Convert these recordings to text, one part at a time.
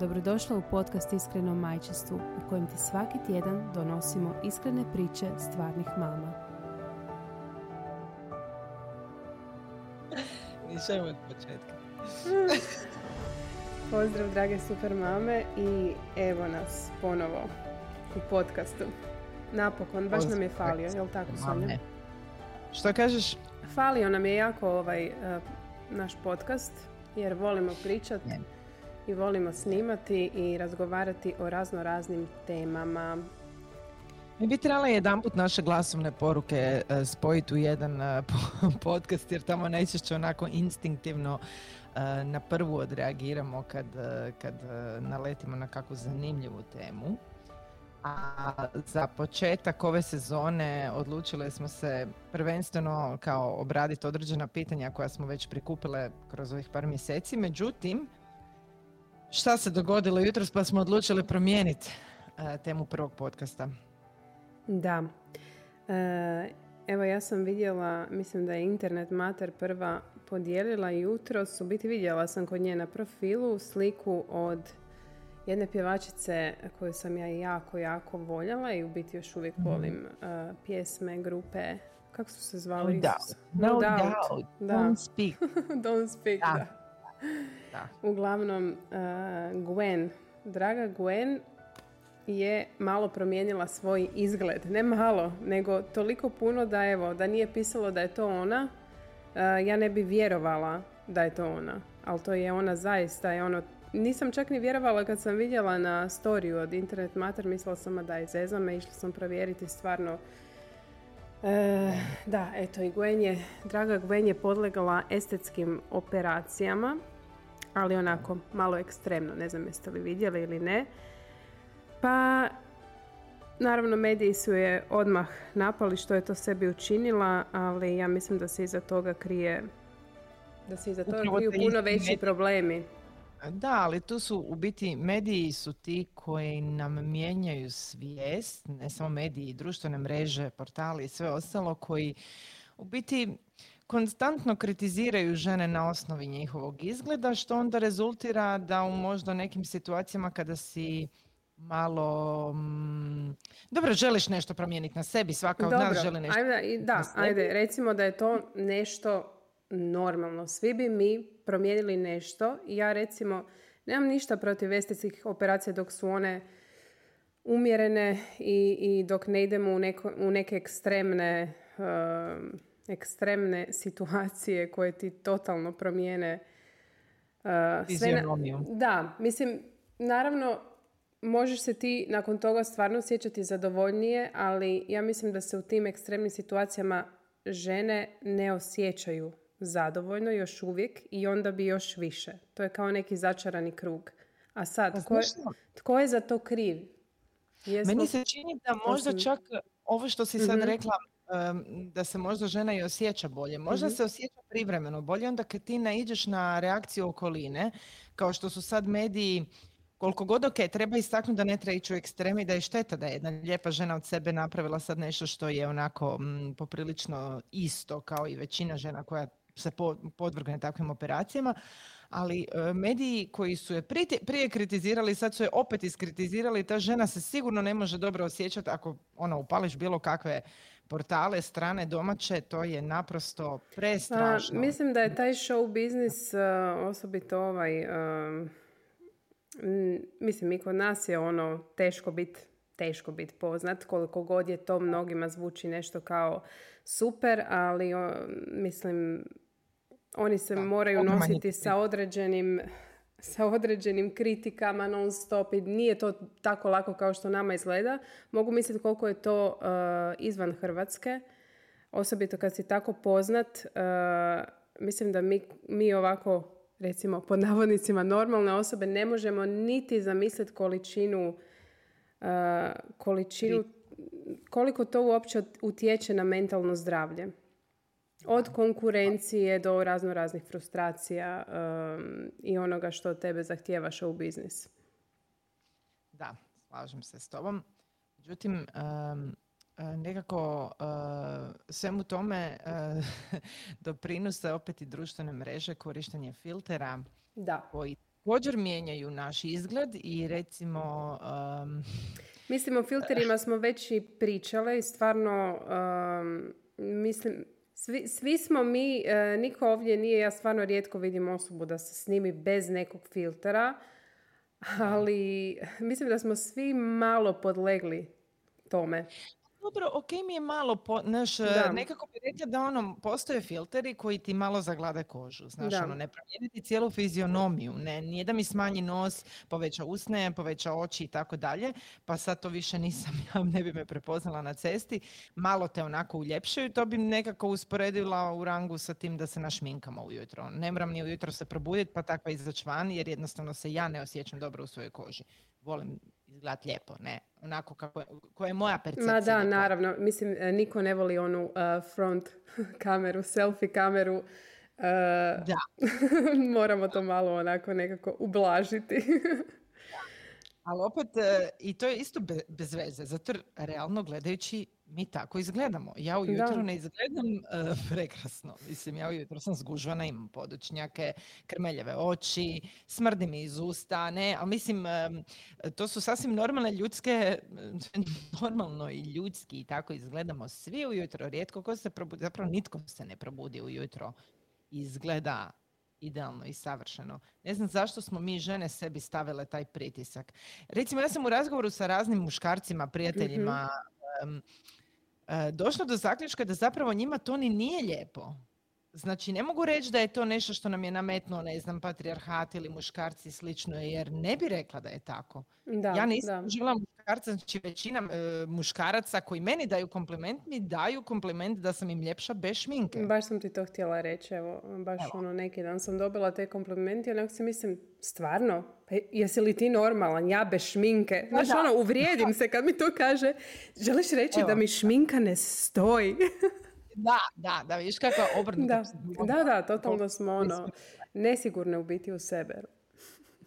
Dobrodošla u podcast Iskreno majčestvu u kojem ti svaki tjedan donosimo iskrene priče stvarnih mama. Nisam od početka. Pozdrav drage super mame i evo nas ponovo u podcastu. Napokon, baš nam je falio, jel tako Sonja? Što kažeš? Falio nam je jako ovaj eh, naš podcast jer volimo pričati i volimo snimati i razgovarati o razno raznim temama. Mi bi trebali jedan put naše glasovne poruke e, spojiti u jedan e, podcast jer tamo najčešće onako instinktivno e, na prvu odreagiramo kad, kad naletimo na kakvu zanimljivu temu. A za početak ove sezone odlučile smo se prvenstveno kao obraditi određena pitanja koja smo već prikupile kroz ovih par mjeseci. Međutim, šta se dogodilo jutros pa smo odlučili promijeniti uh, temu prvog podcasta. Da. E, evo ja sam vidjela, mislim da je Internet Mater prva podijelila jutros, u biti vidjela sam kod nje na profilu sliku od jedne pjevačice koju sam ja jako, jako voljela i u biti još uvijek mhm. volim uh, pjesme, grupe, kako su se zvali? No doubt. No, doubt. Don't speak. Don't speak, da. Uglavnom, uh, Gwen, draga Gwen je malo promijenila svoj izgled. Ne malo, nego toliko puno da evo, da nije pisalo da je to ona, uh, ja ne bi vjerovala da je to ona. Ali to je ona zaista, je ono, nisam čak ni vjerovala kad sam vidjela na storiju od Internet Mater, mislila sam da je zezame, išla sam provjeriti stvarno E, da, eto i Gwen je, draga Gwen je podlegala estetskim operacijama, ali onako malo ekstremno, ne znam jeste li vidjeli ili ne. Pa, naravno mediji su je odmah napali što je to sebi učinila, ali ja mislim da se iza toga krije, da se iza toga kriju puno veći problemi. Da, ali tu su u biti mediji su ti koji nam mijenjaju svijest, ne samo mediji, društvene mreže, portali i sve ostalo koji u biti konstantno kritiziraju žene na osnovi njihovog izgleda, što onda rezultira da u možda nekim situacijama kada si malo mm, dobro želiš nešto promijeniti na sebi svaka od nas želi nešto ajde, da ajde recimo da je to nešto normalno. Svi bi mi promijenili nešto. Ja recimo nemam ništa protiv estetskih operacija dok su one umjerene i, i dok ne idemo u, neko, u neke ekstremne, uh, ekstremne situacije koje ti totalno promijene uh, sve Da, mislim, naravno možeš se ti nakon toga stvarno osjećati zadovoljnije, ali ja mislim da se u tim ekstremnim situacijama žene ne osjećaju zadovoljno još uvijek i onda bi još više. To je kao neki začarani krug. A sad, pa tko je, tko je za to kriv? Meni se čini da možda čak ovo što si sad mhm. rekla, da se možda žena i osjeća bolje. Možda mhm. se osjeća privremeno bolje onda kad ti naiđeš na reakciju okoline, kao što su sad mediji koliko god ok, treba istaknuti da ne treba ići u ekstremi, da je šteta da je jedna lijepa žena od sebe napravila sad nešto što je onako poprilično isto kao i većina žena koja se podvrgne takvim operacijama, ali e, mediji koji su je prije kritizirali, sad su je opet iskritizirali, ta žena se sigurno ne može dobro osjećati ako ono, upališ bilo kakve portale, strane, domaće, to je naprosto prestrašno. mislim da je taj show biznis uh, osobito ovaj, uh, mislim i kod nas je ono teško biti teško biti poznat, koliko god je to mnogima zvuči nešto kao super, ali mislim oni se moraju nositi sa određenim sa određenim kritikama non stop i nije to tako lako kao što nama izgleda. Mogu misliti koliko je to uh, izvan Hrvatske, osobito kad si tako poznat. Uh, mislim da mi, mi ovako, recimo pod navodnicima normalne osobe, ne možemo niti zamisliti količinu količinu, koliko to uopće utječe na mentalno zdravlje. Od konkurencije do razno raznih frustracija i onoga što tebe zahtijevaš u biznis. Da, slažem se s tobom. Međutim, nekako svemu tome doprinose opet i društvene mreže, korištenje filtera da. koji također mijenjaju naš izgled i recimo... Um, Mislim, o filterima smo već i pričale i stvarno mislim, svi, svi smo mi, e, niko ovdje nije, ja stvarno rijetko vidim osobu da se snimi bez nekog filtera, ali mislim da smo svi malo podlegli tome dobro, ok mi je malo, po, naš, e, nekako bi rekla da ono, postoje filteri koji ti malo zaglade kožu, znaš, ono, ne promijeniti cijelu fizionomiju, ne, nije da mi smanji nos, poveća usne, poveća oči i tako dalje, pa sad to više nisam, ja ne bi me prepoznala na cesti, malo te onako uljepšaju, to bi nekako usporedila u rangu sa tim da se našminkamo ujutro. Ne moram ni ujutro se probuditi pa takva izaći van, jer jednostavno se ja ne osjećam dobro u svojoj koži. Volim izgledati lijepo, ne, onako kako je, koja je moja percepcija. Ma da, naravno, mislim, e, niko ne voli onu uh, front kameru, selfie kameru. Uh, da. moramo to malo onako nekako ublažiti. Ali opet, i to je isto bez veze, zato realno gledajući mi tako izgledamo. Ja ujutro ne izgledam uh, prekrasno. Mislim, ja ujutro sam zgužvana, imam podočnjake, krmeljeve oči, smrdi mi iz usta, ne, ali mislim, to su sasvim normalne ljudske, normalno i ljudski i tako izgledamo svi ujutro. Rijetko ko se probudi, zapravo nitko se ne probudi ujutro izgleda idealno i savršeno. Ne znam zašto smo mi žene sebi stavile taj pritisak. Recimo, ja sam u razgovoru sa raznim muškarcima, prijateljima, mm došla do zaključka da zapravo njima to ni nije lijepo. Znači, ne mogu reći da je to nešto što nam je nametnuo, ne znam, patrijarhat ili muškarci i slično, jer ne bi rekla da je tako. Da, ja nisam žila muškarca, znači većina e, muškaraca koji meni daju kompliment, mi daju kompliment da sam im ljepša bez šminke. Baš sam ti to htjela reći, evo, baš ono neki dan sam dobila te komplimente i onako si mislim, stvarno, pa jesi li ti normalan, ja bez šminke? Znaš, ono, uvrijedim se kad mi to kaže, želiš reći da mi šminka ne stoji? Da, da, da, vidiš kakva obrnuta. Da, da, da, totalno smo ono, nesigurne u biti u sebe.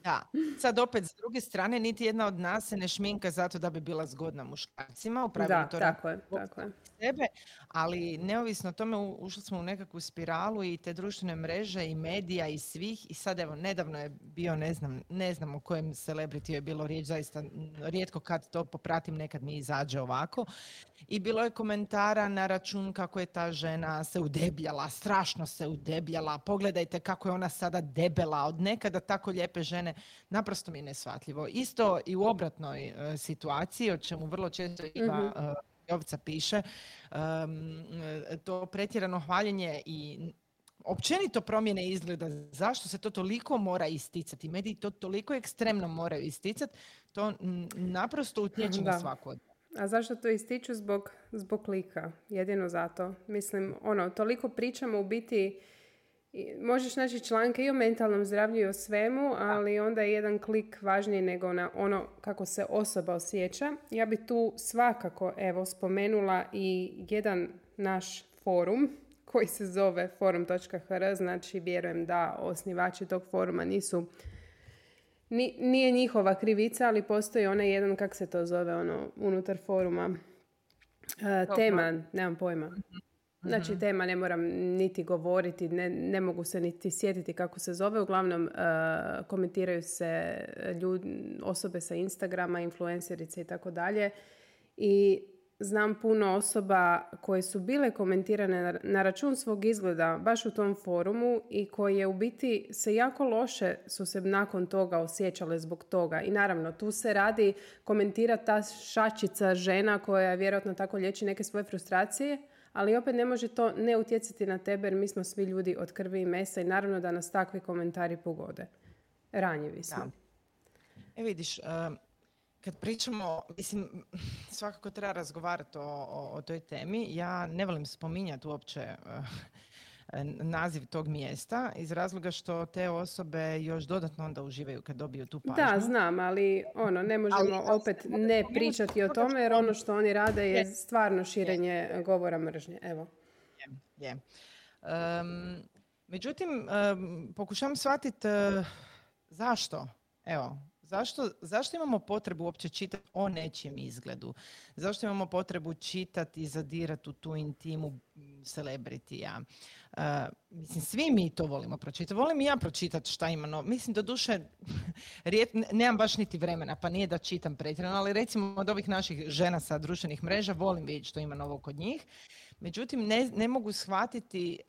Da, sad opet s druge strane niti jedna od nas se ne šminka zato da bi bila zgodna muškarcima. U da, to tako je, tako je. Sebe, ali neovisno o tome ušli smo u nekakvu spiralu i te društvene mreže i medija i svih i sad evo nedavno je bio ne znam, ne znam o kojem celebrity je bilo riječ, zaista rijetko kad to popratim nekad mi izađe ovako i bilo je komentara na račun kako je ta žena se udebljala, strašno se udebljala, pogledajte kako je ona sada debela od nekada tako lijepe žene, naprosto mi je nesvatljivo. Isto i u obratnoj e, situaciji, o čemu vrlo često ima mm Jovica piše, to pretjerano hvaljenje i općenito promjene izgleda, zašto se to toliko mora isticati, mediji to toliko ekstremno moraju isticati, to naprosto utječe na svako a zašto to ističu? Zbog, zbog lika. Jedino zato. Mislim, ono, toliko pričamo u biti Možeš naći članke i o mentalnom zdravlju i o svemu, ali onda je jedan klik važniji nego na ono kako se osoba osjeća. Ja bi tu svakako evo spomenula i jedan naš forum koji se zove forum.hr, znači vjerujem da osnivači tog foruma nisu nije njihova krivica, ali postoji onaj jedan, kak se to zove, ono, unutar foruma. Uh, tema, nemam pojma. Znači, mhm. tema ne moram niti govoriti, ne, ne mogu se niti sjetiti kako se zove. Uglavnom, uh, komentiraju se ljudi, osobe sa Instagrama, influencerice i tako dalje. I znam puno osoba koje su bile komentirane na račun svog izgleda baš u tom forumu i koje u biti se jako loše su se nakon toga osjećale zbog toga. I naravno, tu se radi komentira ta šačica žena koja vjerojatno tako liječi neke svoje frustracije, ali opet ne može to ne utjecati na tebe jer mi smo svi ljudi od krvi i mesa i naravno da nas takvi komentari pogode. Ranjivi smo. E vidiš, kad pričamo, mislim, svakako treba razgovarati o, o, toj temi. Ja ne volim spominjati uopće uh, naziv tog mjesta iz razloga što te osobe još dodatno onda uživaju kad dobiju tu pažnju. Da, znam, ali ono, ne možemo opet ne pričati o tome jer ono što oni rade je stvarno širenje govora mržnje. Evo. Je, međutim, pokušavam shvatiti uh, zašto. Evo, Zašto, zašto imamo potrebu uopće čitati o nečijem izgledu? Zašto imamo potrebu čitati i zadirati u tu intimu celebritija? Uh, mislim, svi mi to volimo pročitati. Volim i ja pročitati šta ima no. Mislim, do duše, nemam baš niti vremena, pa nije da čitam pretjerano, ali recimo od ovih naših žena sa društvenih mreža volim vidjeti što ima novo kod njih. Međutim, ne, ne mogu shvatiti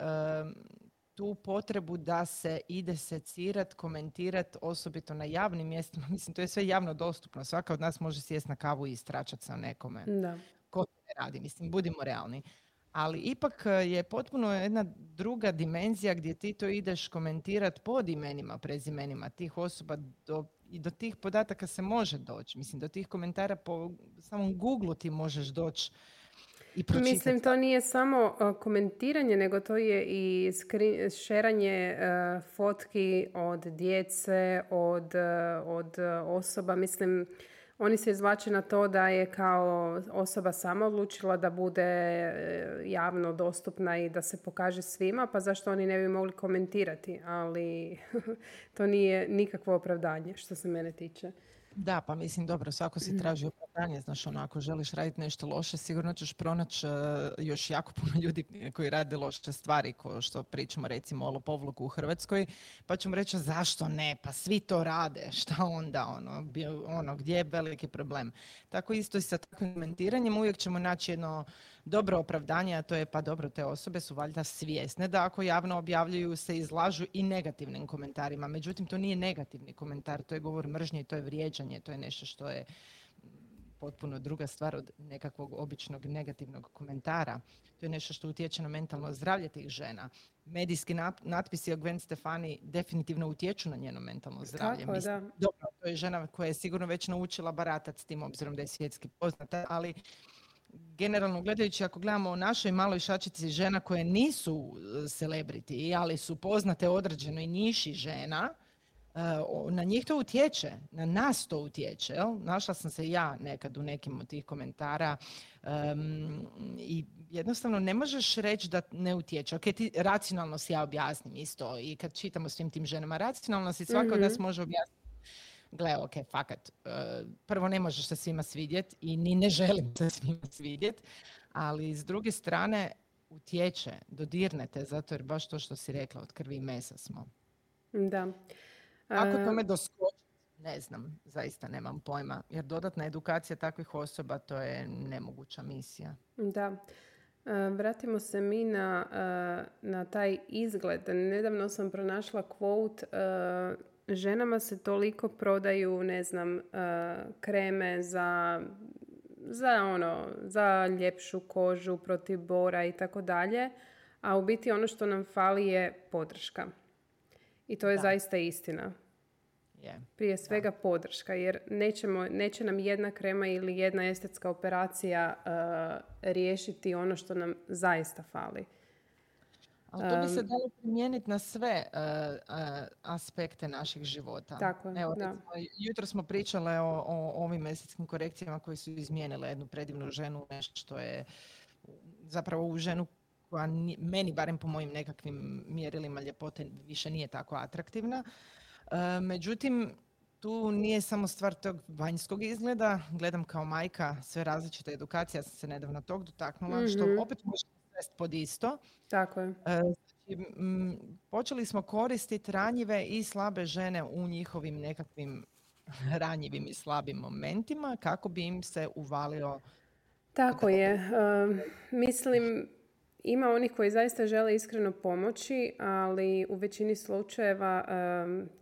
tu potrebu da se ide secirati, komentirati osobito na javnim mjestima. Mislim, to je sve javno dostupno. Svaka od nas može sjesti na kavu i istračati sa nekome. Da. Ko to ne radi? Mislim, budimo realni. Ali ipak e, je potpuno jedna druga dimenzija gdje ti to ideš komentirati pod imenima, prezimenima tih osoba do, i do tih podataka se može doći. Mislim, do tih komentara po samom Google ti možeš doći Mislim, to nije samo komentiranje, nego to je i šeranje e, fotki od djece, od, e, od osoba. Mislim, oni se izvlače na to da je kao osoba sama odlučila da bude e, javno dostupna i da se pokaže svima, pa zašto oni ne bi mogli komentirati? Ali to nije nikakvo opravdanje što se mene tiče. Da, pa mislim, dobro, svako si mm. traži opravdanje, znaš, onako, želiš raditi nešto loše, sigurno ćeš pronaći uh, još jako puno ljudi koji rade loše stvari, ko što pričamo recimo o lopovluku u Hrvatskoj, pa ćemo reći zašto ne, pa svi to rade, šta onda, ono, ono gdje je veliki problem. Tako isto i sa takvim komentiranjem, uvijek ćemo naći jedno dobro opravdanje, a to je pa dobro, te osobe su valjda svjesne da ako javno objavljuju se izlažu i negativnim komentarima. Međutim, to nije negativni komentar, to je govor mržnje i to je vrijeđanje, to je nešto što je potpuno druga stvar od nekakvog običnog negativnog komentara. To je nešto što utječe na mentalno zdravlje tih žena. Medijski natpisi o Gwen Stefani definitivno utječu na njeno mentalno zdravlje. Tako, da. Dobro, to je žena koja je sigurno već naučila baratati s tim obzirom da je svjetski poznata, ali generalno gledajući ako gledamo o našoj maloj šačici žena koje nisu e, celebrity, ali su poznate određenoj niši žena, e, na njih to utječe, na nas to utječe. Jel? Našla sam se ja nekad u nekim od tih komentara i jednostavno ne možeš reći da ne utječe. Ok, ti racionalno si ja objasnim isto i kad čitamo svim tim ženama, racionalno si svaka od nas mhm. može objasniti gle, ok, fakat, e, prvo ne možeš se svima svidjet i ni ne želim se svima svidjet, ali s druge strane utječe, dodirnete, zato jer baš to što si rekla, od krvi i mesa smo. Da. Kako e, tome doskočiti? Ne znam, zaista nemam pojma, jer dodatna edukacija takvih osoba to je nemoguća misija. Da. E, vratimo se mi na, na taj izgled. Nedavno sam pronašla quote ženama se toliko prodaju, ne znam, uh, kreme za, za ono, za ljepšu kožu, protiv bora i tako dalje, a u biti ono što nam fali je podrška. I to je zaista istina. Yeah. Prije svega podrška, jer nećemo, neće nam jedna krema ili jedna estetska operacija uh, riješiti ono što nam zaista fali. Ali to bi se dalo primijeniti na sve uh, uh, aspekte naših života. Tako Evo, da. jutro smo pričale o, o ovim mesetskim korekcijama koji su izmijenile jednu predivnu ženu, nešto što je zapravo u ženu koja meni, barem po mojim nekakvim mjerilima ljepote, više nije tako atraktivna. Uh, međutim, tu nije samo stvar tog vanjskog izgleda, gledam kao majka sve različite edukacije, ja sam se nedavno tog dotaknula, što mhm. opet može pod isto. Tako je. E, znači, počeli smo koristiti ranjive i slabe žene u njihovim nekakvim ranjivim i slabim momentima kako bi im se uvalio tako je. mislim, ima onih koji zaista žele iskreno pomoći, ali u većini slučajeva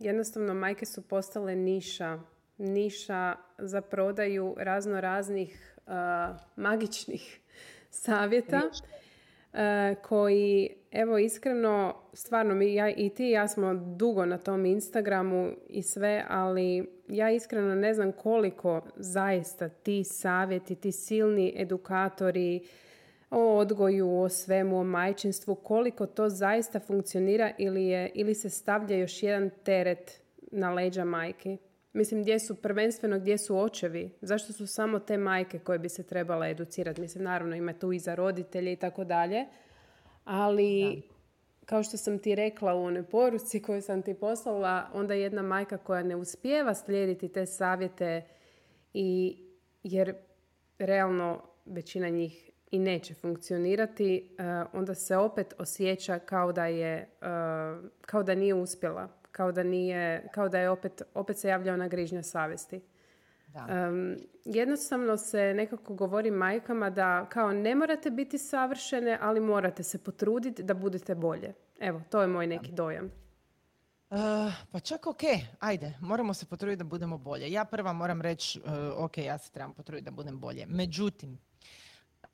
jednostavno majke su postale niša. Niša za prodaju razno raznih magičnih savjeta. E, koji, evo iskreno, stvarno mi, ja, i ti i ja smo dugo na tom Instagramu i sve, ali ja iskreno ne znam koliko zaista ti savjeti, ti silni edukatori, o odgoju, o svemu, o majčinstvu, koliko to zaista funkcionira ili, je, ili se stavlja još jedan teret na leđa majki. Mislim, gdje su prvenstveno, gdje su očevi? Zašto su samo te majke koje bi se trebala educirati? Mislim, naravno ima tu i za roditelje i tako dalje. Ali, kao što sam ti rekla u onoj poruci koju sam ti poslala, onda jedna majka koja ne uspijeva slijediti te savjete i jer realno većina njih i neće funkcionirati, eh, onda se opet osjeća kao da je, eh, kao da nije uspjela, kao da nije, kao da je opet, opet se javlja ona grižnja savjesti. Da. jednostavno se nekako govori majkama da kao ne morate biti savršene, ali morate se potruditi da budete bolje. Evo, to je moj neki dojam. Uh, pa čak ok, ajde, moramo se potruditi da budemo bolje. Ja prva moram reći, uh, ok, ja se trebam potruditi da budem bolje. Međutim,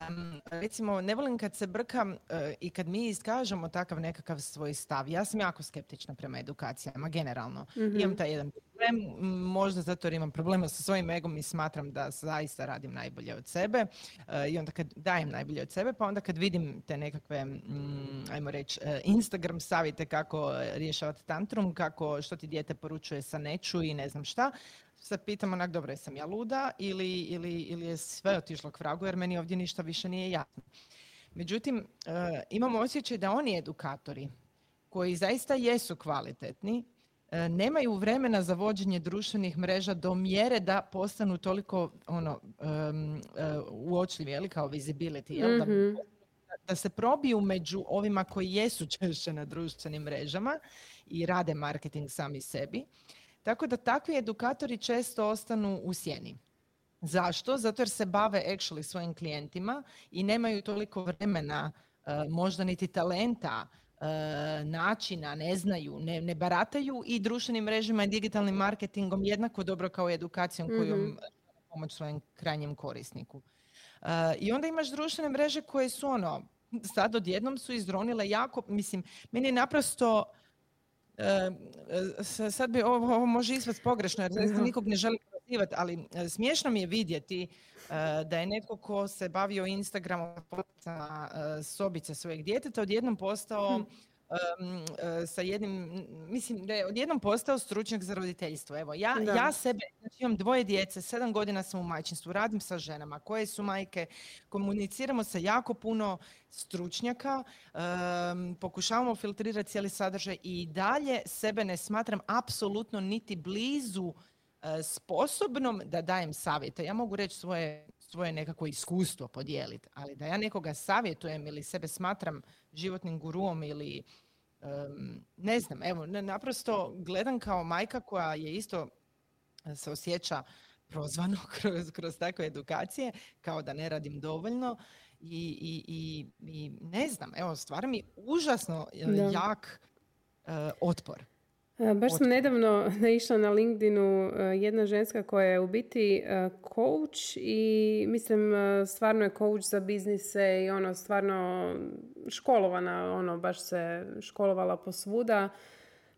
Um, recimo, ne volim kad se brkam e, i kad mi iskažemo takav nekakav svoj stav. Ja sam jako skeptična prema edukacijama, generalno. mm Imam taj jedan problem, možda zato jer imam problema sa svojim egom i smatram da zaista radim najbolje od sebe. Uh, I onda kad dajem najbolje od sebe, pa onda kad vidim te nekakve, mm, ajmo reći, uh, Instagram savjete kako rješavati tantrum, kako, što ti dijete poručuje sa neću i ne znam šta, se pitam onak, dobro, jesam ja luda ili, ili, ili je sve otišlo k vragu jer meni ovdje ništa više nije jasno. Međutim, uh, imamo osjećaj da oni edukatori koji zaista jesu kvalitetni, e, nemaju vremena za vođenje društvenih mreža do mjere da postanu toliko ono, um, uočljivi, jeli, kao visibility, jel? Da, mhm. da se probiju među ovima koji jesu češće na društvenim mrežama i rade marketing sami sebi. Tako da takvi edukatori često ostanu u sjeni. Zašto? Zato jer se bave actually svojim klijentima i nemaju toliko vremena, e, možda niti talenta, e, načina, ne znaju, ne, ne barataju i društvenim mrežama i digitalnim marketingom jednako dobro kao edukacijom kojom mm pomoć svojem krajnjem korisniku. E, I onda imaš društvene mreže koje su ono, sad odjednom su izronile jako, mislim, meni je naprosto sad bi ovo, ovo može ispast pogrešno jer nikog ne želim prozivati, ali e, smiješno mi je vidjeti e, da je netko ko se bavio Instagramom e, sobice svojeg djeteta odjednom postao hm. E, sa jednim, mislim da je odjednom postao stručnjak za roditeljstvo. Evo, ja, ja sebe, znači imam dvoje djece, sedam godina sam u majčinstvu, radim sa ženama koje su majke, komuniciramo sa jako puno stručnjaka, pokušavamo filtrirati cijeli sadržaj i dalje sebe ne smatram apsolutno niti blizu e, sposobnom da dajem savjete. Ja mogu reći svoje, svoje nekako iskustvo podijeliti, ali da ja nekoga savjetujem ili sebe smatram životnim guruom ili ne znam, evo, naprosto gledam kao majka koja je isto e, se osjeća prozvano kroz, kroz takve edukacije, kao da ne radim dovoljno i, i, i, i ne znam, evo, stvar mi užasno e, jak uh, otpor. Baš sam nedavno naišla na LinkedInu jedna ženska koja je u biti coach i mislim stvarno je coach za biznise i ono stvarno školovana, ono baš se školovala posvuda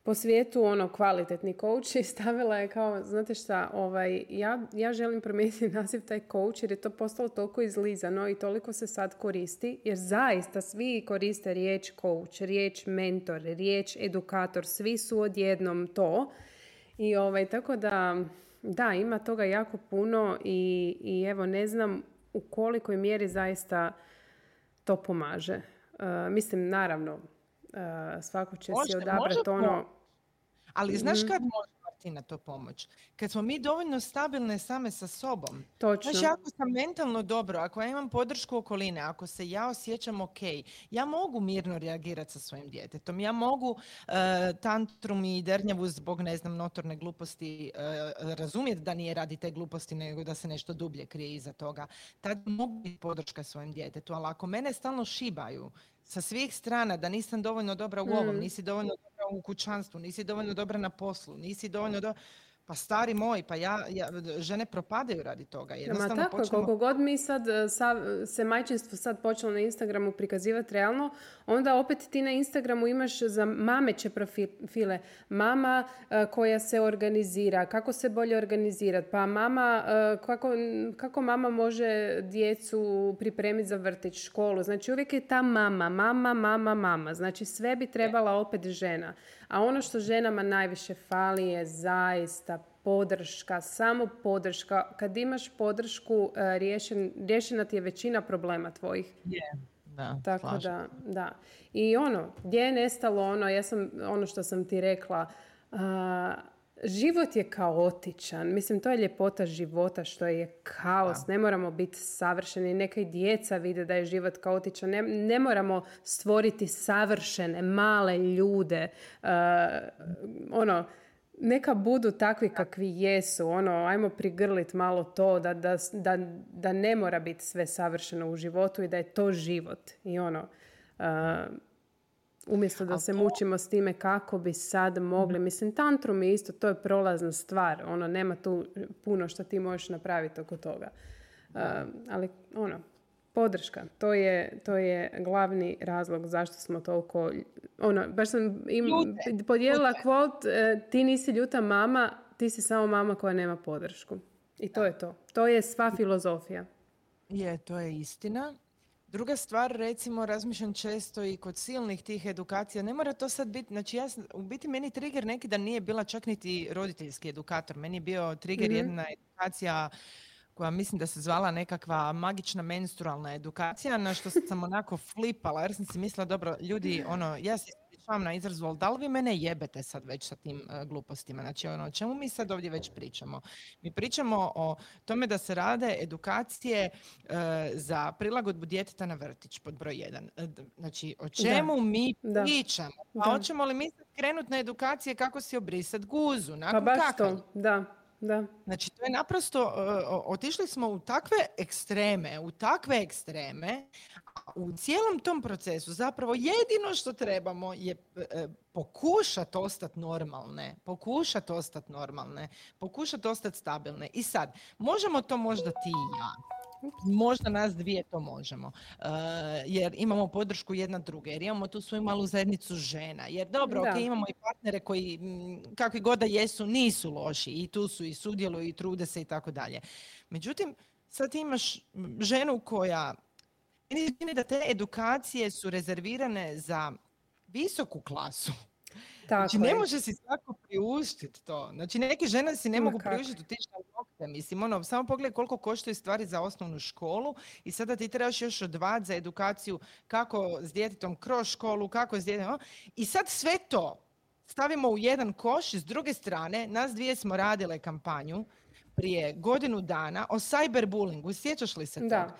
po svijetu ono kvalitetni coach i stavila je kao, znate šta, ovaj, ja, ja želim promijeniti naziv taj coach jer je to postalo toliko izlizano i toliko se sad koristi jer zaista svi koriste riječ coach, riječ mentor, riječ edukator, svi su odjednom to i ovaj, tako da da, ima toga jako puno i, i evo ne znam u kolikoj mjeri zaista to pomaže. Uh, mislim, naravno, uh, svako će si odabrati ono ali znaš mhm. kad može Martina to pomoć? Kad smo mi dovoljno stabilne same sa sobom. Točno. Znači ako sam mentalno dobro, ako ja imam podršku okoline, ako se ja osjećam ok, ja mogu mirno reagirati sa svojim djetetom. Ja mogu uh, tantrum i dernjavu zbog, ne znam, notorne gluposti uh, razumjeti da nije radi te gluposti, nego da se nešto dublje krije iza toga. Tad mogu biti podrška svojim djetetu, ali ako mene stalno šibaju, sa svih strana da nisam dovoljno dobra u ovom, mm. nisi dovoljno dobra u kućanstvu, nisi dovoljno dobra na poslu, nisi dovoljno dobra... Pa stari moj, pa ja, ja žene propadaju radi toga. Jednostavno Ma tako, počnemo... koliko god mi sad e, se majčinstvo sad počelo na Instagramu prikazivati realno, onda opet ti na Instagramu imaš za mameće profile. Mama e, koja se organizira, kako se bolje organizirati, pa mama, e, kako, kako mama može djecu pripremiti za vrtić, školu. Znači uvijek je ta mama, mama, mama, mama. Znači sve bi trebala opet žena. A ono što ženama najviše fali je zaista podrška, samo podrška. Kad imaš podršku, e, riješen, riješena ti je većina problema tvojih. Je, da, Tako da, da. I ono, gdje je nestalo ono, ja sam, ono što sam ti rekla, život je kaotičan. Mislim, to je ljepota života što je kaos. Ne moramo biti savršeni. Neka i djeca vide da je život kaotičan. Ne, ne moramo stvoriti savršene, male ljude. Uh, ono, neka budu takvi kakvi jesu. Ono, ajmo prigrlit malo to da, da, da, da ne mora biti sve savršeno u životu i da je to život. I ono, uh, Umjesto da se mučimo s time kako bi sad mogli. Mhm. Mislim, tantrum je isto, to je prolazna stvar. Ono, nema tu puno što ti možeš napraviti oko toga. Uh, ali, ono, podrška. To je, to je glavni razlog zašto smo toliko... Ono, baš sam im podijelila kvot, e, ti nisi ljuta mama, ti si samo mama koja nema podršku. I to je to. To je sva filozofija. Je, to je istina. Druga stvar, recimo, razmišljam često i kod silnih tih edukacija, ne mora to sad biti, znači ja, u biti meni trigger neki da nije bila čak niti roditeljski edukator, meni je bio trigger mm jedna edukacija koja mislim da se zvala nekakva magična menstrualna edukacija, na što sam onako flipala, jer sam si mislila, dobro, ljudi, ono, ja se ispričavam na izrazu, ali da li vi mene jebete sad već sa tim uh, glupostima? Znači, ono, o čemu mi sad ovdje već pričamo? Mi pričamo o tome da se rade edukacije uh, za prilagodbu djeteta na vrtić, pod broj jedan. Uh, znači, o čemu mi pričamo? Pa hoćemo li mi sad krenuti na edukacije kako si obrisat guzu? Nakon pa baš to, da. Da. Znači, to je naprosto, otišli smo u takve ekstreme, u takve ekstreme, u cijelom tom procesu zapravo jedino što trebamo je e, pokušati ostati normalne, pokušati ostati normalne, pokušati ostati stabilne. I sad, možemo to možda ti i ja. Možda nas dvije to možemo. Uh, jer imamo podršku jedna druge, jer imamo tu svoju malu zajednicu žena. Jer dobro, ok, imamo i partnere koji kakvi god da jesu, nisu loši i tu su i sudjeluju i trude se i tako dalje. Međutim, sad imaš ženu koja meni čini da te edukacije su rezervirane za visoku klasu. Tako znači, ne može si svako priuštiti to. Znači, neke žene si ne mogu priuštiti otići na Mislim, ono, samo pogledaj koliko koštaju stvari za osnovnu školu i sada ti trebaš još odvat za edukaciju kako s djetetom kroz školu, kako s djetetom. I sad sve to stavimo u jedan koš. S druge strane, nas dvije smo radile kampanju prije godinu dana o cyberbullingu. Sjećaš li se toga?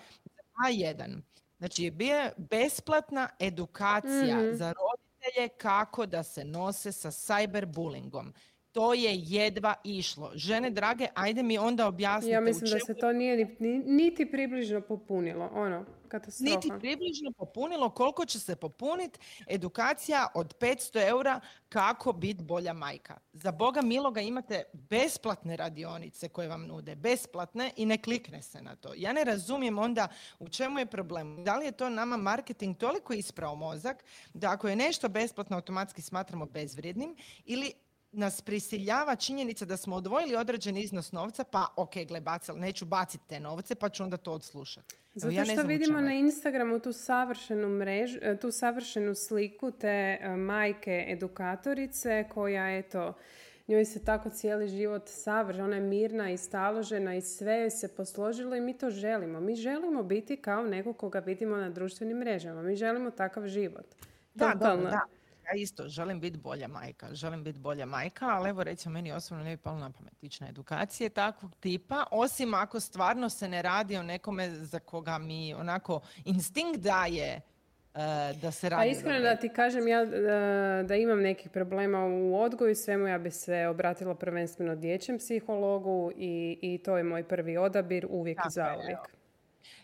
A1. Znači je bila besplatna edukacija mm za roditelje kako da se nose sa cyberbullyingom. To je jedva išlo. Žene drage, ajde mi onda objasnite. Ja mislim da se to nije niti približno popunilo. Ono, katastrofa. Niti približno popunilo koliko će se popuniti edukacija od 500 eura kako biti bolja majka. Za Boga miloga imate besplatne radionice koje vam nude. Besplatne i ne klikne se na to. Ja ne razumijem onda u čemu je problem. Da li je to nama marketing toliko isprao mozak da ako je nešto besplatno automatski smatramo bezvrijednim ili nas prisiljava činjenica da smo odvojili određeni iznos novca, pa ok, gle, bacil, neću baciti te novce, pa ću onda to odslušati. Zato ja što vidimo na Instagramu tu savršenu mrežu, e, tu savršenu sliku te e, majke edukatorice koja eto njoj se tako cijeli život savrši, ona je mirna i staložena i sve je se posložilo i mi to želimo. Mi želimo biti kao neko koga vidimo na društvenim mrežama. Mi želimo takav život. Da, da, da ja isto želim biti bolja majka, želim biti bolja majka, ali evo recimo meni osobno ne bi palo na pamet edukacije takvog tipa, osim ako stvarno se ne radi o nekome za koga mi onako instinkt daje uh, da se radi. A iskreno da ti kažem ja da, da imam nekih problema u odgoju svemu, ja bi se obratila prvenstveno dječjem psihologu i, i to je moj prvi odabir uvijek i zauvijek.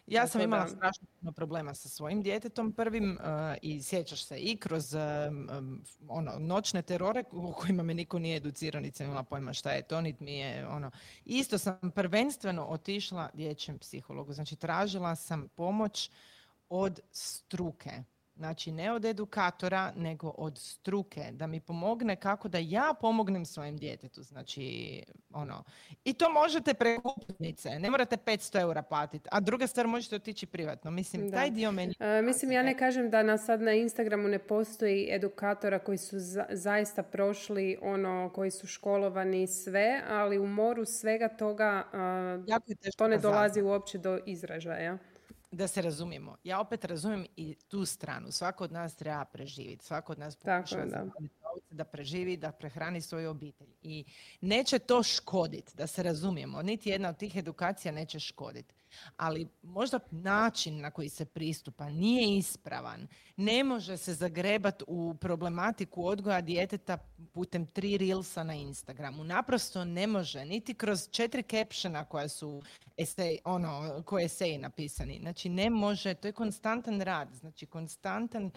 Ja sam imala strašno problema sa svojim djetetom prvim uh, i sjećaš se i kroz um, ono, noćne terore u kojima me niko nije educirao, niti sam imala pojma šta je to, niti mi je ono. Isto sam prvenstveno otišla dječjem psihologu, znači tražila sam pomoć od struke Znači ne od edukatora, nego od struke, da mi pomogne kako da ja pomognem svojem djetetu. Znači, ono, i to možete preko ne morate 500 eura platiti, a druga stvar možete otići privatno. Mislim, taj dio meni... E, mislim, ja ne kažem da na sad na Instagramu ne postoji edukatora koji su zaista prošli, ono, koji su školovani sve, ali u moru svega toga uh, to ne dolazi uopće do izražaja da se razumijemo, ja opet razumijem i tu stranu. Svako od nas treba preživjeti. Svako od nas pokušava da. da preživi, da prehrani svoju obitelj. I neće to škoditi, da se razumijemo. Niti jedna od tih edukacija neće škoditi ali možda način na koji se pristupa nije ispravan. Ne može se zagrebat u problematiku odgoja djeteta putem tri reelsa na Instagramu. Naprosto ne može, niti kroz četiri captiona koja su esej, ono, koje eseji napisani. Znači ne može, to je konstantan rad, znači konstantan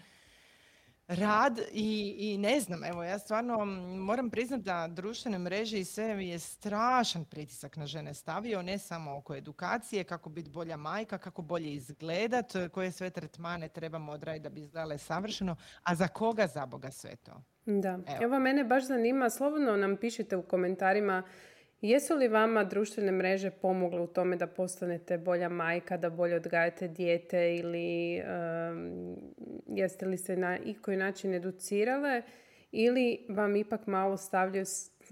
rad i, i ne znam, evo ja stvarno moram priznati da društvene mreže i sve je strašan pritisak na žene stavio, ne samo oko edukacije, kako biti bolja majka, kako bolje izgledat, koje sve tretmane trebamo odraditi da bi izgledale savršeno, a za koga za Boga sve to? Da, evo. evo mene baš zanima, slobodno nam pišite u komentarima Jesu li vama društvene mreže pomogle u tome da postanete bolja majka, da bolje odgajate dijete ili jeste li se na ikoji način educirale ili vam ipak malo stavljaju,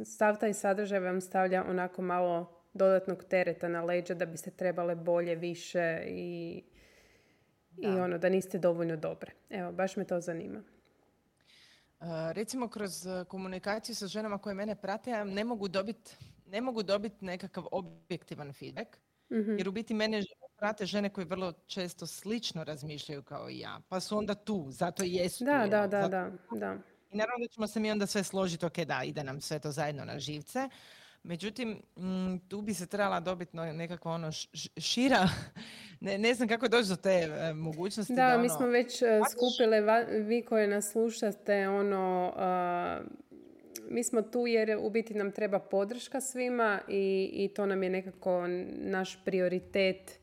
stav taj sadržaj vam stavlja onako malo dodatnog tereta na leđa da biste trebale bolje, više i, i ono da niste dovoljno dobre. Evo, baš me to zanima. recimo kroz komunikaciju sa ženama koje mene prate, ja ne mogu dobiti ne mogu dobiti nekakav objektivan feedback, mm jer u biti mene prate žene koje vrlo često slično razmišljaju kao i ja, pa su onda tu, zato i jesu da, tu. Da, da, da, da. I naravno da ćemo se mi onda sve složiti, ok, da, ide nam sve to zajedno na živce. Međutim, mm, tu bi se trebala dobiti nekakva ono šira, ne, ne znam kako doći do te e, mogućnosti. Da, da mi ono, smo već uh, skupile, vi koje nas slušate, ono, mi smo tu jer u biti nam treba podrška svima i, i to nam je nekako naš prioritet.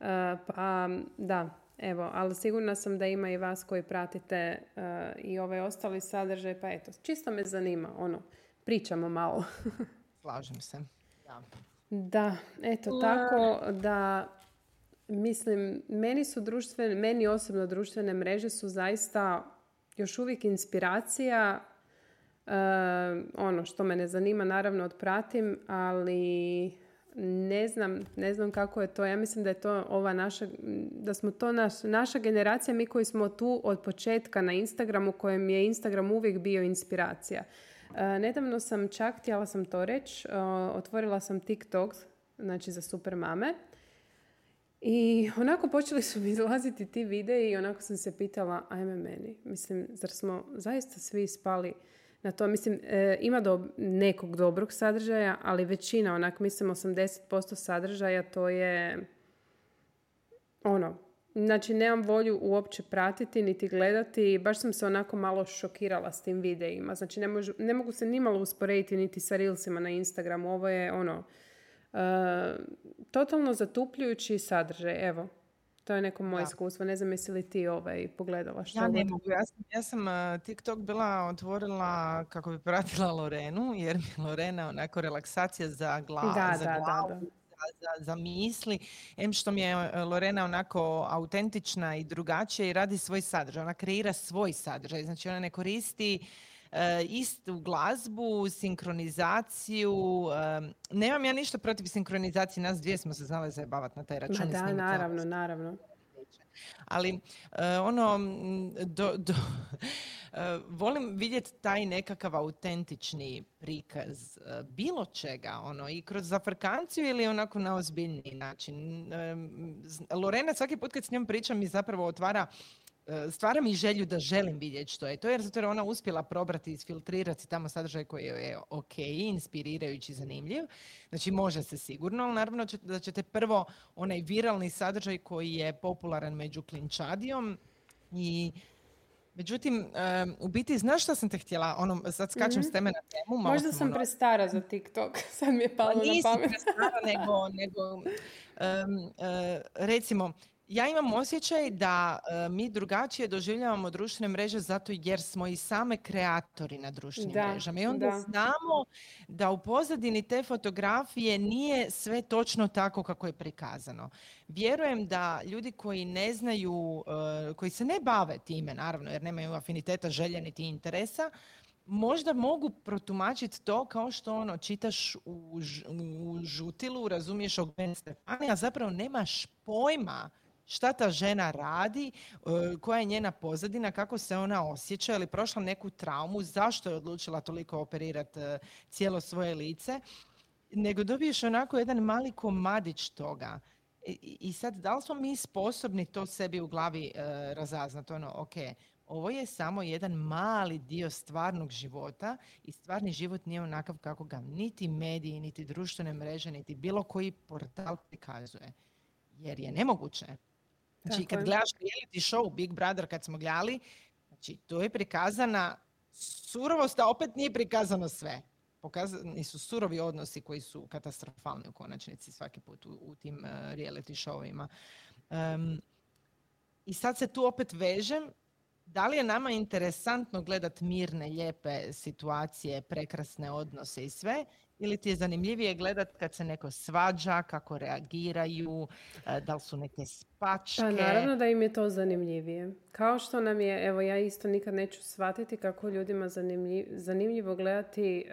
Uh, pa da, evo, ali sigurna sam da ima i vas koji pratite uh, i ovaj ostali sadržaj, pa eto, čisto me zanima, ono, pričamo malo. Slažem se. Da. Da, eto, tako da mislim, meni su društvene, meni osobno društvene mreže su zaista još uvijek inspiracija ono što me ne zanima naravno odpratim, ali ne znam, ne znam kako je to. Ja mislim da je to ova naša, da smo to naš, naša generacija, mi koji smo tu od početka na Instagramu, kojem je Instagram uvijek bio inspiracija. Uh, nedavno sam čak, htjela sam to reći, otvorila sam TikTok, znači za super mame. I onako počeli su mi izlaziti ti videi i onako sam se pitala, ajme meni, mislim, zar smo zaista svi spali na to. Mislim, e, ima do nekog dobrog sadržaja, ali većina, onak mislim 80% sadržaja to je ono, znači nemam volju uopće pratiti niti gledati. Baš sam se onako malo šokirala s tim videima. Znači ne, ne mogu se nimalo usporediti niti sa Reelsima na Instagramu. Ovo je ono, uh, totalno zatupljujući sadržaj. Evo, to je neko moje iskustvo. Ne znam jesi li ti ovaj, pogledala što Ja ne mogu. Ja sam, ja sam TikTok bila otvorila kako bi pratila Lorenu, jer mi Lorena onako relaksacija za, gla, da, za da, glavu. Da, za, za misli. Em što mi je e, Lorena onako autentična i drugačija i radi svoj sadržaj. Ona kreira svoj sadržaj. Znači ona ne koristi E, istu glazbu, sinkronizaciju. Nemam ja ništa protiv sinkronizacije, nas dvije smo se znale zajebavati na taj račun. da, naravno, naravno. Ali e, ono, do, do, volim vidjeti taj nekakav autentični prikaz bilo čega, ono, i kroz zafrkanciju ili onako na ozbiljniji način. Lorena svaki put kad s njom pričam mi zapravo otvara stvara mi želju da želim vidjeti što je to, jer zato je ona uspjela probrati i isfiltrirati tamo sadržaj koji je ok, inspirirajući, zanimljiv. Znači može se sigurno, ali naravno da ćete prvo onaj viralni sadržaj koji je popularan među klinčadijom i Međutim, u biti, znaš što sam te htjela? Ono, sad skačem s teme na temu. Možda sam ono... prestara za TikTok, sad mi je palo pa na pamet. Nisi prestara, nego, nego recimo, ja imam osjećaj da e, mi drugačije doživljavamo društvene mreže zato jer smo i same kreatori na društvenim mrežama. I onda znamo da u pozadini te fotografije nije sve točno tako kako je prikazano. Vjerujem da ljudi koji ne znaju, e, koji se ne bave time, naravno, jer nemaju afiniteta, želje niti interesa, možda mogu protumačiti to kao što ono čitaš u, u žutilu, razumiješ o Stefani, a zapravo nemaš pojma šta ta žena radi, e, koja je njena pozadina, kako se ona osjeća, ili prošla neku traumu, zašto je odlučila toliko operirati e, cijelo svoje lice, nego dobiješ onako jedan mali komadić toga. I sad, da li smo mi sposobni to sebi u glavi e, razaznati? Ono, ok, ovo je samo jedan mali dio stvarnog života i stvarni život nije onakav kako ga niti mediji, niti društvene mreže, niti bilo koji portal prikazuje. Jer je nemoguće. Znači, kad gledaš reality show Big Brother kad smo gledali, znači, to je prikazana surovost, a opet nije prikazano sve. Pokazani su surovi odnosi koji su katastrofalni u konačnici svaki put u, u tim uh, reality showima. Um, I sad se tu opet vežem da li je nama interesantno gledati mirne, lijepe situacije, prekrasne odnose i sve, ili ti je zanimljivije gledat kad se neko svađa, kako reagiraju, e, da li su neke spačke? Pa naravno da im je to zanimljivije. Kao što nam je, evo ja isto nikad neću shvatiti kako ljudima zanimljivo gledati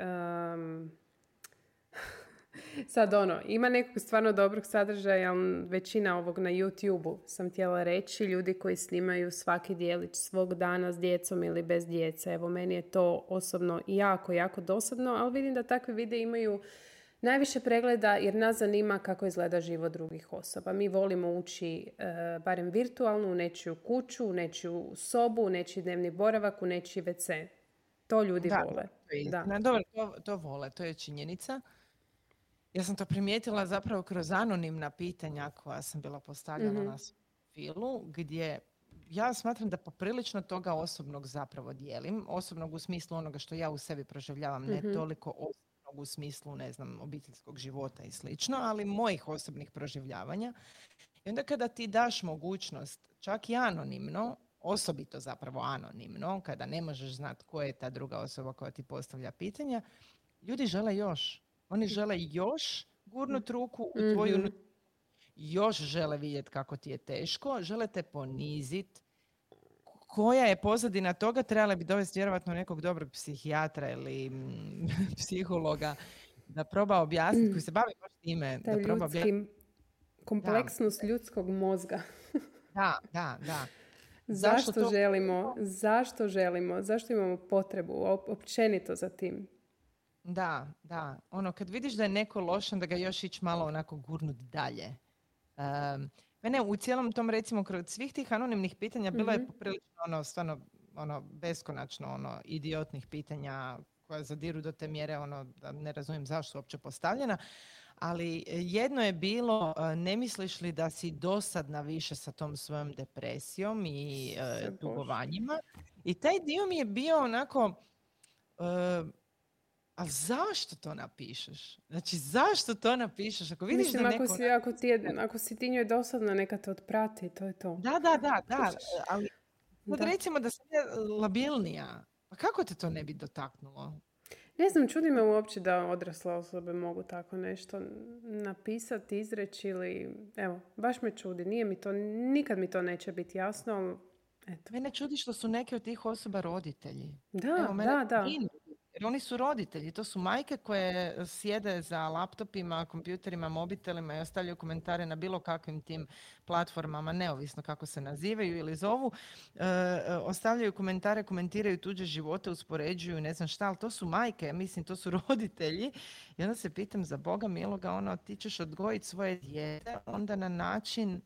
Sad ono, ima nekog stvarno dobrog sadržaja, ali većina ovog na YouTube-u sam htjela reći, ljudi koji snimaju svaki dijelić svog dana s djecom ili bez djece. Evo, meni je to osobno jako, jako dosadno, ali vidim da takve videe imaju najviše pregleda jer nas zanima kako izgleda život drugih osoba. Mi volimo ući e, barem virtualno u nečiju kuću, u nečiju sobu, u nečiji dnevni boravak, u nečiji WC. To ljudi vole. Da. Dobro, to, to vole, to je činjenica. Ja sam to primijetila zapravo kroz anonimna pitanja koja sam bila postavljena mm na filu, gdje ja smatram da poprilično toga osobnog zapravo dijelim. Osobnog u smislu onoga što ja u sebi proživljavam, ne mhm. toliko osobnog u smislu, ne znam, obiteljskog života i slično, ali mojih osobnih proživljavanja. I onda kada ti daš mogućnost, čak i anonimno, osobito zapravo anonimno, kada ne možeš znati ko je ta druga osoba koja ti postavlja pitanja, ljudi žele još. Oni žele još gurnut ruku u tvoju mm još žele vidjeti kako ti je teško, žele te ponizit. Koja je pozadina toga, trebala bi dovesti vjerojatno nekog dobrog psihijatra ili mm, psihologa da proba objasniti, koji se bavi baš time. Da, da proba objasniti. Kompleksnost ljudskog mozga. da, da, da. Zašto, zašto želimo, zašto želimo, zašto imamo potrebu općenito za tim? Da, da. Ono, kad vidiš da je neko loš, da ga još ići malo onako gurnut dalje. Um, mene u cijelom tom, recimo, kroz svih tih anonimnih pitanja bilo je mhm. poprilično ono, stvarno, ono, beskonačno, ono, idiotnih pitanja koja zadiru do te mjere, ono, da ne razumijem zašto uopće postavljena. Ali jedno je bilo, e, ne misliš li da si dosadna više sa tom svojom depresijom i uh, dugovanjima? I taj dio mi je bio onako, uh, a zašto to napišeš? Znači, zašto to napišeš? Ako vidiš Mislim, da neko... ako, si, ako, ti je, ako si ti njoj dosadna, neka te otprati, to je to. Da, da, da, da. Ali da. recimo da sam labilnija. Pa kako te to ne bi dotaknulo? Ne znam, čudi me uopće da odrasle osobe mogu tako nešto napisati, izreći ili... Evo, baš me čudi. Nije mi to, nikad mi to neće biti jasno, Eto. Mene čudi što su neke od tih osoba roditelji. Da, Evo, da, da. Jer oni su roditelji, to su majke koje sjede za laptopima, kompjuterima, mobitelima i ostavljaju komentare na bilo kakvim tim platformama, neovisno kako se nazivaju ili zovu. E, ostavljaju komentare, komentiraju tuđe živote, uspoređuju, ne znam šta, ali to su majke, mislim, to su roditelji. I onda se pitam za Boga miloga, ono, ti ćeš odgojiti svoje dijete onda na način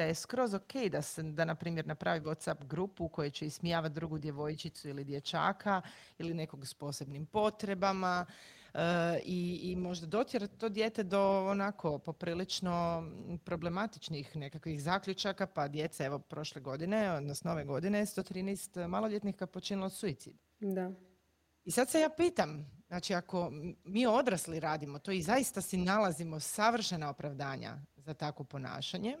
da je skroz ok da se, da na primjer napravi Whatsapp grupu u kojoj će ismijavati drugu djevojčicu ili dječaka ili nekog s posebnim potrebama e, i, i možda dotjerati to dijete do onako poprilično problematičnih nekakvih zaključaka, pa djeca evo prošle godine, odnosno nove godine, 113 maloljetnika počinilo suicid. Da. I sad se ja pitam, znači ako mi odrasli radimo to i zaista si nalazimo savršena opravdanja za takvo ponašanje,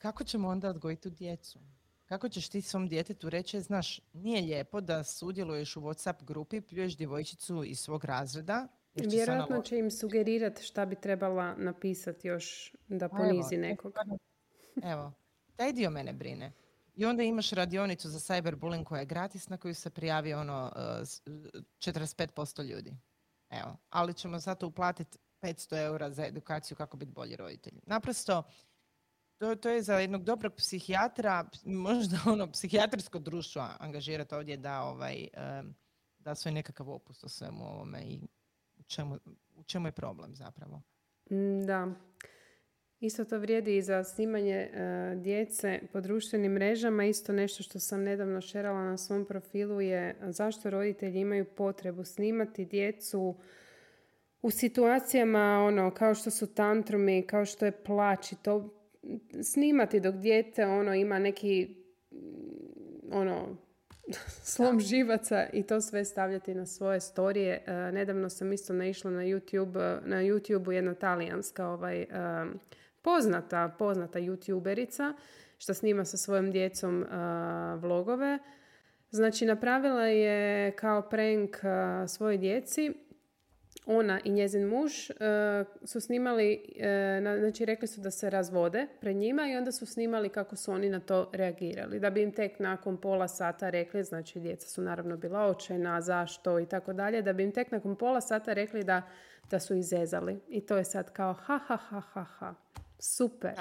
kako ćemo onda odgojiti tu djecu? Kako ćeš ti svom djetetu reći, znaš, nije lijepo da sudjeluješ u Whatsapp grupi, pljuješ djevojčicu iz svog razreda. Vjerojatno će im sugerirati šta bi trebala napisati još da ponizi evo, nekog. Evo, taj dio mene brine. I onda imaš radionicu za cyberbullying koja je gratis na koju se prijavi ono 45% ljudi. Evo, ali ćemo zato uplatiti 500 eura za edukaciju kako biti bolji roditelji. Naprosto, to, to je za jednog dobrog psihijatra, možda ono psihijatrijsko društvo angažirati ovdje da, ovaj, da svoj nekakav opust o svemu ovome i u čemu, u čemu je problem zapravo. Mm, da. Isto to vrijedi i za snimanje e, djece po društvenim mrežama. Isto nešto što sam nedavno šerala na svom profilu je zašto roditelji imaju potrebu snimati djecu u situacijama ono kao što su tantrumi, kao što je plać i to snimati dok dijete ono ima neki ono slom živaca i to sve stavljati na svoje storije. E, nedavno sam isto naišla na YouTube, na YouTubeu jedna talijanska ovaj, poznata, poznata youtuberica što snima sa svojom djecom vlogove. Znači napravila je kao prank svojoj djeci ona i njezin muž su snimali, znači rekli su da se razvode pred njima i onda su snimali kako su oni na to reagirali. Da bi im tek nakon pola sata rekli, znači djeca su naravno bila očajna, zašto i tako dalje, da bi im tek nakon pola sata rekli da, da su izezali. I to je sad kao ha ha ha ha ha. Super.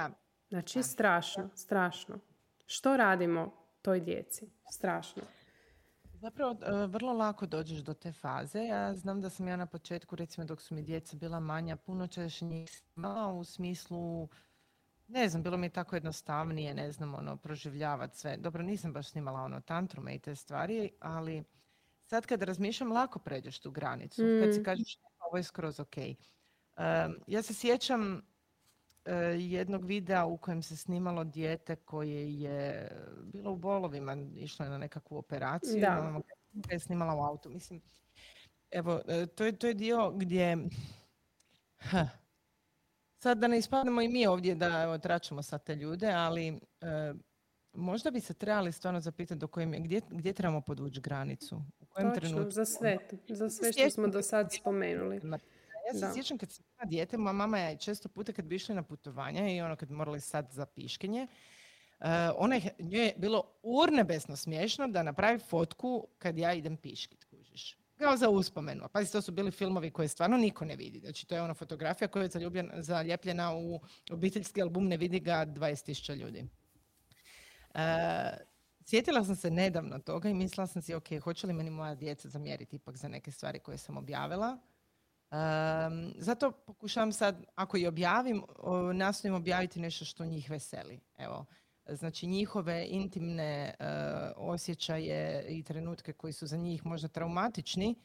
Znači, strašno, strašno. Što radimo toj djeci? Strašno. Zapravo, e, vrlo lako dođeš do te faze. Ja znam da sam ja na početku, recimo dok su mi djeca bila manja, puno češ njih snimala u smislu, ne znam, bilo mi je tako jednostavnije, ne znam, ono, proživljavati sve. Dobro, nisam baš snimala ono tantrume i te stvari, ali sad kad razmišljam, lako pređeš tu granicu. Kad si mm. kažeš, ovo je skroz ok. ja se sjećam jednog videa u kojem se snimalo dijete koje je bilo u bolovima, išlo je na nekakvu operaciju, da. je snimala u autu. Mislim, evo, e, to je, to je dio gdje... Ha, sad da ne ispadnemo i mi ovdje da evo, tračimo sad te ljude, ali e, možda bi se trebali stvarno zapitati do kojim, gdje, gdje trebamo podvući granicu. U kojem Točno, trenutku? za sve, za sve što smo do sad spomenuli. Ja se sjećam kad sam bila dijete, moja mama je često puta kad bi išli na putovanja i ono kad morali sad za piškenje, uh, ona je, njoj je bilo urnebesno smiješno da napravi fotku kad ja idem piškit, kužiš. Kao za uspomenu. Pazi, to su bili filmovi koje stvarno niko ne vidi. Znači, to je ona fotografija koja je zaljepljena u obiteljski album, ne vidi ga 20.000 ljudi. Uh, Sjetila sam se nedavno toga i mislila sam si, ok, hoće li meni moja djeca zamjeriti ipak za neke stvari koje sam objavila? Um, zato pokušavam sad, ako i objavim, nastojim objaviti nešto što njih veseli. Evo, znači njihove intimne uh, osjećaje i trenutke koji su za njih možda traumatični,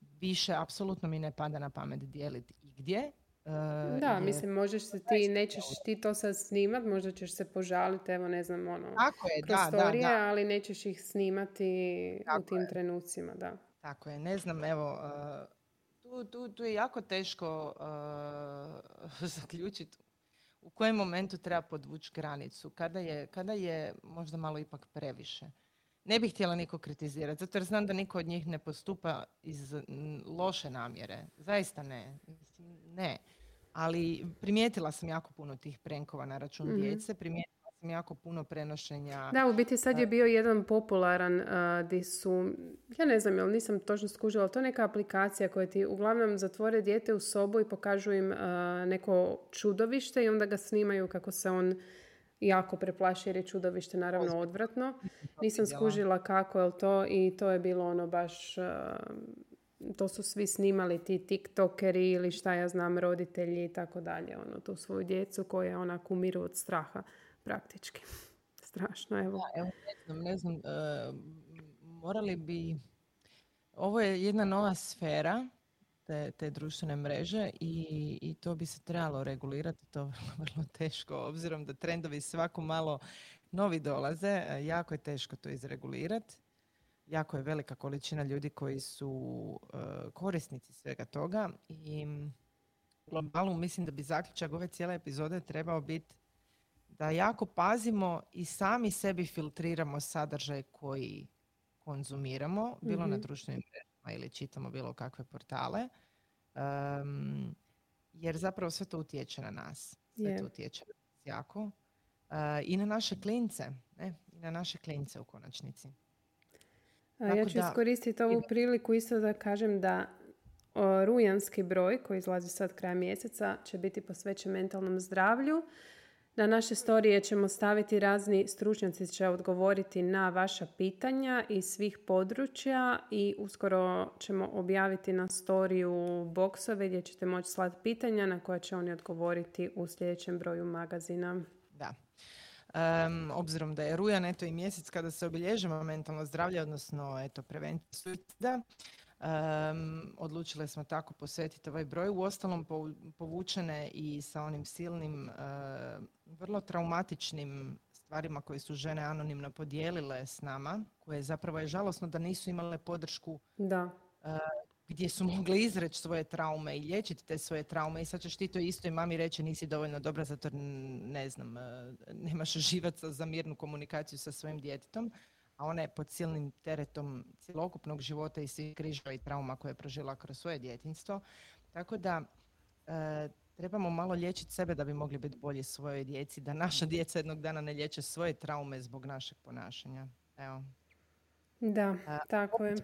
više apsolutno mi ne pada na pamet dijeliti igdje. Uh, da, mislim, možeš se ti, nećeš ti to sad snimat, možda ćeš se požaliti, evo ne znam, ono, Tako je, da, da, da. ali nećeš ih snimati Tako u tim je. trenucima, da. Tako je, ne znam, evo, uh, tu, tu, tu je jako teško uh, zaključiti u kojem momentu treba podvući granicu, kada je, kada je možda malo ipak previše. Ne bih htjela niko kritizirati, zato jer znam da niko od njih ne postupa iz loše namjere. Zaista ne. Ne. Ali primijetila sam jako puno tih prenkova na račun mm djece. Primijetila jako puno prenošenja. Da, u biti sad je bio jedan popularan uh, su, ja ne znam, jel nisam točno skužila, ali to je neka aplikacija koja ti uglavnom zatvore dijete u sobu i pokažu im neko čudovište i onda ga snimaju kako se on jako preplaši jer je čudovište naravno odvratno. Nisam skužila kako je to i to je bilo ono baš to su svi snimali ti tiktokeri ili šta ja znam, roditelji i tako dalje. Ono, tu svoju djecu koje ona kumiru od straha praktički. Strašno, evo. evo ne znam, ne znam, e, morali bi, ovo je jedna nova sfera, te, te društvene mreže i, i to bi se trebalo regulirati, to je vrlo teško, obzirom da trendovi svako malo novi dolaze, e, jako je teško to izregulirati. Jako je velika količina ljudi koji su uh, korisnici svega toga i globalu mislim da bi zaključak ove cijele epizode trebao biti da jako pazimo i sami sebi filtriramo sadržaj koji konzumiramo, bilo na mhm. društvenim mrežama ili čitamo bilo kakve portale, um, jer zapravo sve to utječe na nas. Sve to utječe na nas jako. Uh, I na naše klince, ne? I na naše klince u konačnici. ja ću iskoristiti ovu priliku isto da kažem da rujanski broj koji izlazi sad kraja mjeseca će biti posvećen mentalnom zdravlju. Na naše storije ćemo staviti razni stručnjaci će odgovoriti na vaša pitanja iz svih područja i uskoro ćemo objaviti na storiju boksove gdje ćete moći slati pitanja na koja će oni odgovoriti u sljedećem broju magazina. Da. obzirom da je rujan eto i mjesec kada se obilježava mentalno zdravlje, odnosno eto prevencija suicida, Um, odlučile smo tako posvetiti ovaj broj. U ostalom povučene i sa onim silnim, vrlo traumatičnim stvarima koje su žene anonimno podijelile s nama, koje zapravo je žalosno da nisu imale podršku da. gdje su mogli izreći svoje traume i liječiti te svoje traume i sad ćeš ti to isto i mami reći nisi dovoljno dobra zato ne znam, nemaš živaca za mirnu komunikaciju sa svojim djetetom a ona je pod silnim teretom cjelokupnog života i svih križeva i trauma koje je prožila kroz svoje djetinstvo. Tako da e, trebamo malo liječiti sebe da bi mogli biti bolji svojoj djeci, da naša djeca jednog dana ne liječe svoje traume zbog našeg ponašanja. Evo. Da, tako je.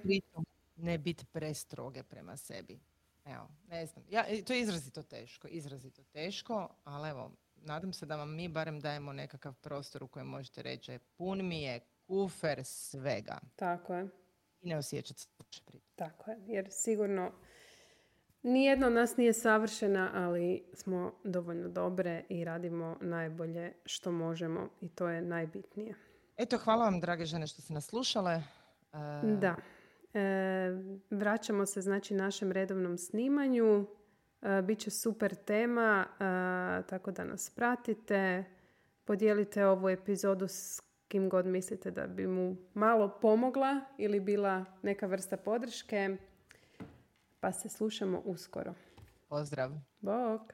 Ne biti prestroge prema sebi. Evo, ne znam. Ja, to je izrazito teško, izrazito teško, ali evo, nadam se da vam mi barem dajemo nekakav prostor u kojem možete reći pun mi je kufer svega. Tako je. I ne osjećati se Tako je, jer sigurno nijedno od nas nije savršena, ali smo dovoljno dobre i radimo najbolje što možemo i to je najbitnije. Eto, hvala vam, drage žene, što ste nas slušale. E, da. E, vraćamo se znači našem redovnom snimanju. E, Biće super tema, tako da nas pratite. Podijelite ovu epizodu s kim god mislite da bi mu malo pomogla ili bila neka vrsta podrške. Pa se slušamo uskoro. Pozdrav. Bok.